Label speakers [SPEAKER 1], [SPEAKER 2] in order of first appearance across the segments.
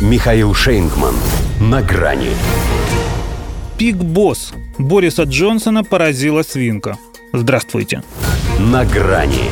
[SPEAKER 1] Михаил Шейнгман. На грани.
[SPEAKER 2] Пик-босс Бориса Джонсона поразила свинка. Здравствуйте.
[SPEAKER 1] На грани.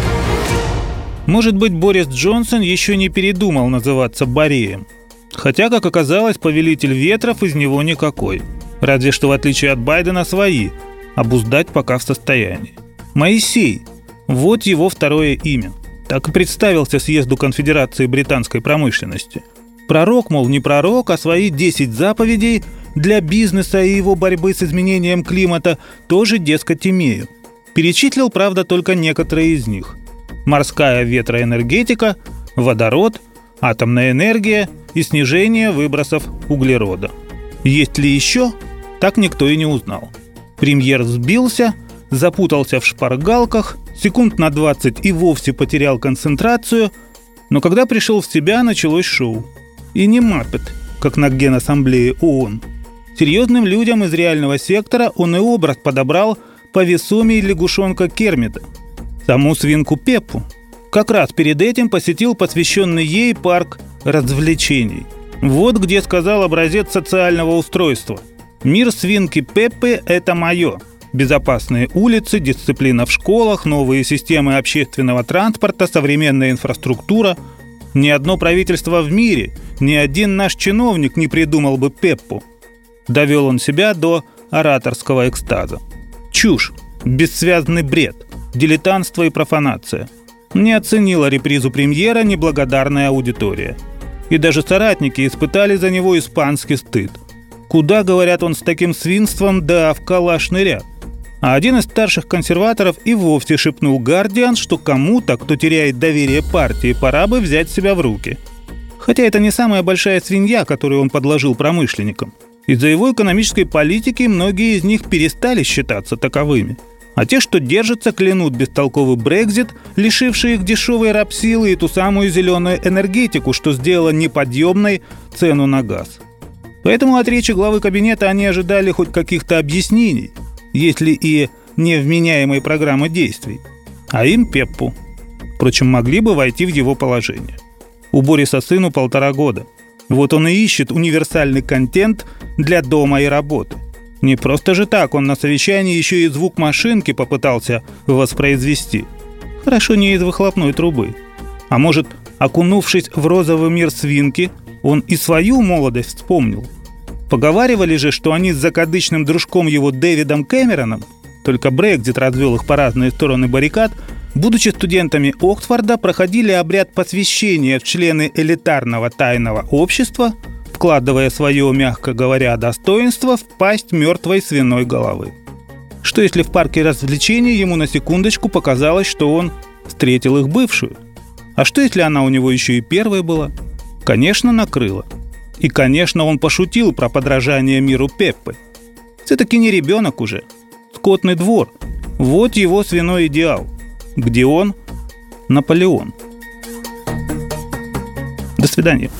[SPEAKER 2] Может быть, Борис Джонсон еще не передумал называться Бореем. Хотя, как оказалось, повелитель ветров из него никакой. Разве что, в отличие от Байдена, свои. Обуздать пока в состоянии. Моисей. Вот его второе имя. Так и представился съезду Конфедерации британской промышленности. Пророк, мол, не пророк, а свои 10 заповедей для бизнеса и его борьбы с изменением климата тоже, дескать, имею. Перечислил, правда, только некоторые из них. Морская ветроэнергетика, водород, атомная энергия и снижение выбросов углерода. Есть ли еще? Так никто и не узнал. Премьер сбился, запутался в шпаргалках, секунд на 20 и вовсе потерял концентрацию, но когда пришел в себя, началось шоу. И не маппет, как на Генассамблее ООН. Серьезным людям из реального сектора он и образ подобрал по весомей лягушонка Кермита. Саму свинку Пеппу. Как раз перед этим посетил посвященный ей парк развлечений. Вот где сказал образец социального устройства. «Мир свинки Пеппы – это мое. Безопасные улицы, дисциплина в школах, новые системы общественного транспорта, современная инфраструктура. Ни одно правительство в мире, ни один наш чиновник не придумал бы Пеппу. Довел он себя до ораторского экстаза. Чушь, бессвязный бред, дилетантство и профанация. Не оценила репризу премьера неблагодарная аудитория. И даже соратники испытали за него испанский стыд. Куда, говорят, он с таким свинством, да в калаш нырят. А один из старших консерваторов и вовсе шепнул Гардиан, что кому-то, кто теряет доверие партии, пора бы взять себя в руки. Хотя это не самая большая свинья, которую он подложил промышленникам. Из-за его экономической политики многие из них перестали считаться таковыми. А те, что держатся, клянут бестолковый Брекзит, лишивший их дешевой рабсилы и ту самую зеленую энергетику, что сделала неподъемной цену на газ. Поэтому от речи главы кабинета они ожидали хоть каких-то объяснений – если и невменяемой программы действий, а им Пеппу. Впрочем, могли бы войти в его положение. У Бориса сыну полтора года. Вот он и ищет универсальный контент для дома и работы. Не просто же так, он на совещании еще и звук машинки попытался воспроизвести. Хорошо не из выхлопной трубы. А может, окунувшись в розовый мир свинки, он и свою молодость вспомнил – Поговаривали же, что они с закадычным дружком его Дэвидом Кэмероном, только Брекзит развел их по разные стороны баррикад, будучи студентами Оксфорда, проходили обряд посвящения в члены элитарного тайного общества, вкладывая свое, мягко говоря, достоинство в пасть мертвой свиной головы. Что если в парке развлечений ему на секундочку показалось, что он встретил их бывшую? А что если она у него еще и первая была? Конечно, накрыла – и, конечно, он пошутил про подражание миру Пеппы. Все-таки не ребенок уже. Скотный двор. Вот его свиной идеал. Где он? Наполеон. До свидания.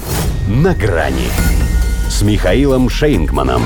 [SPEAKER 1] На грани с Михаилом Шейнгманом.